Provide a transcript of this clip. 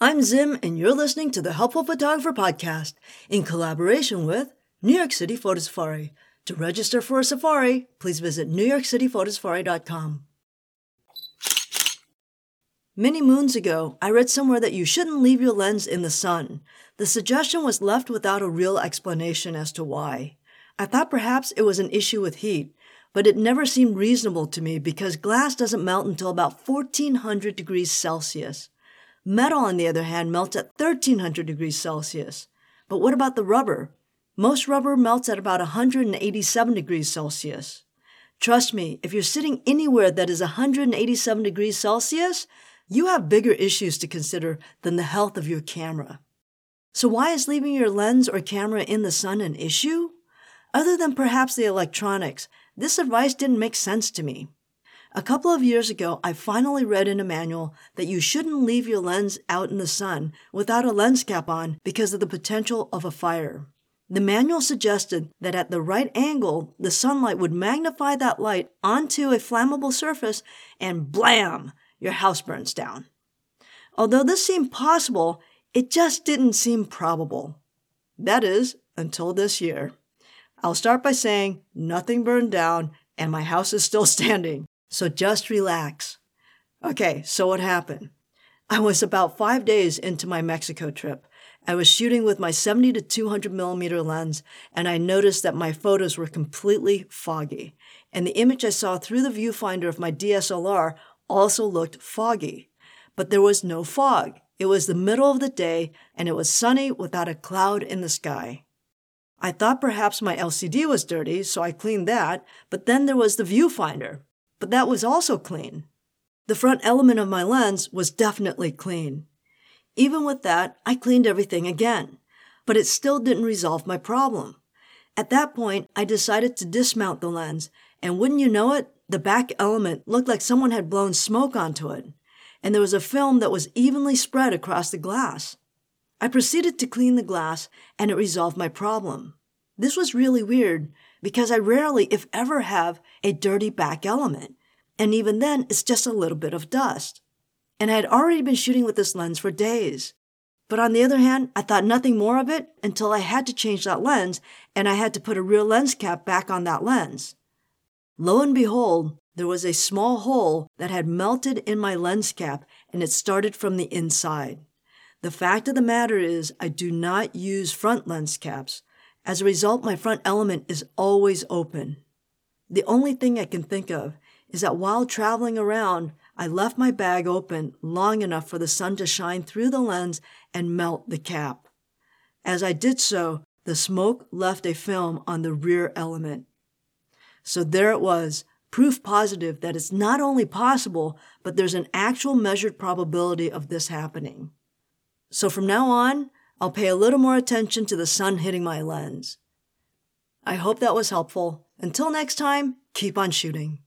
I'm Zim, and you're listening to the Helpful Photographer Podcast in collaboration with New York City Photo Safari. To register for a safari, please visit newyorkcityphotosafari.com. Many moons ago, I read somewhere that you shouldn't leave your lens in the sun. The suggestion was left without a real explanation as to why. I thought perhaps it was an issue with heat, but it never seemed reasonable to me because glass doesn't melt until about 1400 degrees Celsius. Metal, on the other hand, melts at 1300 degrees Celsius. But what about the rubber? Most rubber melts at about 187 degrees Celsius. Trust me, if you're sitting anywhere that is 187 degrees Celsius, you have bigger issues to consider than the health of your camera. So why is leaving your lens or camera in the sun an issue? Other than perhaps the electronics, this advice didn't make sense to me. A couple of years ago, I finally read in a manual that you shouldn't leave your lens out in the sun without a lens cap on because of the potential of a fire. The manual suggested that at the right angle, the sunlight would magnify that light onto a flammable surface and blam, your house burns down. Although this seemed possible, it just didn't seem probable. That is, until this year. I'll start by saying nothing burned down and my house is still standing. So just relax. Okay, so what happened? I was about five days into my Mexico trip. I was shooting with my 70 to 200 millimeter lens, and I noticed that my photos were completely foggy. And the image I saw through the viewfinder of my DSLR also looked foggy. But there was no fog. It was the middle of the day, and it was sunny without a cloud in the sky. I thought perhaps my LCD was dirty, so I cleaned that, but then there was the viewfinder but that was also clean. The front element of my lens was definitely clean. Even with that, I cleaned everything again, but it still didn't resolve my problem. At that point, I decided to dismount the lens, and wouldn't you know it, the back element looked like someone had blown smoke onto it, and there was a film that was evenly spread across the glass. I proceeded to clean the glass, and it resolved my problem. This was really weird because I rarely, if ever, have a dirty back element. And even then, it's just a little bit of dust. And I had already been shooting with this lens for days. But on the other hand, I thought nothing more of it until I had to change that lens and I had to put a real lens cap back on that lens. Lo and behold, there was a small hole that had melted in my lens cap and it started from the inside. The fact of the matter is, I do not use front lens caps. As a result, my front element is always open. The only thing I can think of is that while traveling around, I left my bag open long enough for the sun to shine through the lens and melt the cap. As I did so, the smoke left a film on the rear element. So there it was, proof positive that it's not only possible, but there's an actual measured probability of this happening. So from now on, I'll pay a little more attention to the sun hitting my lens. I hope that was helpful. Until next time, keep on shooting.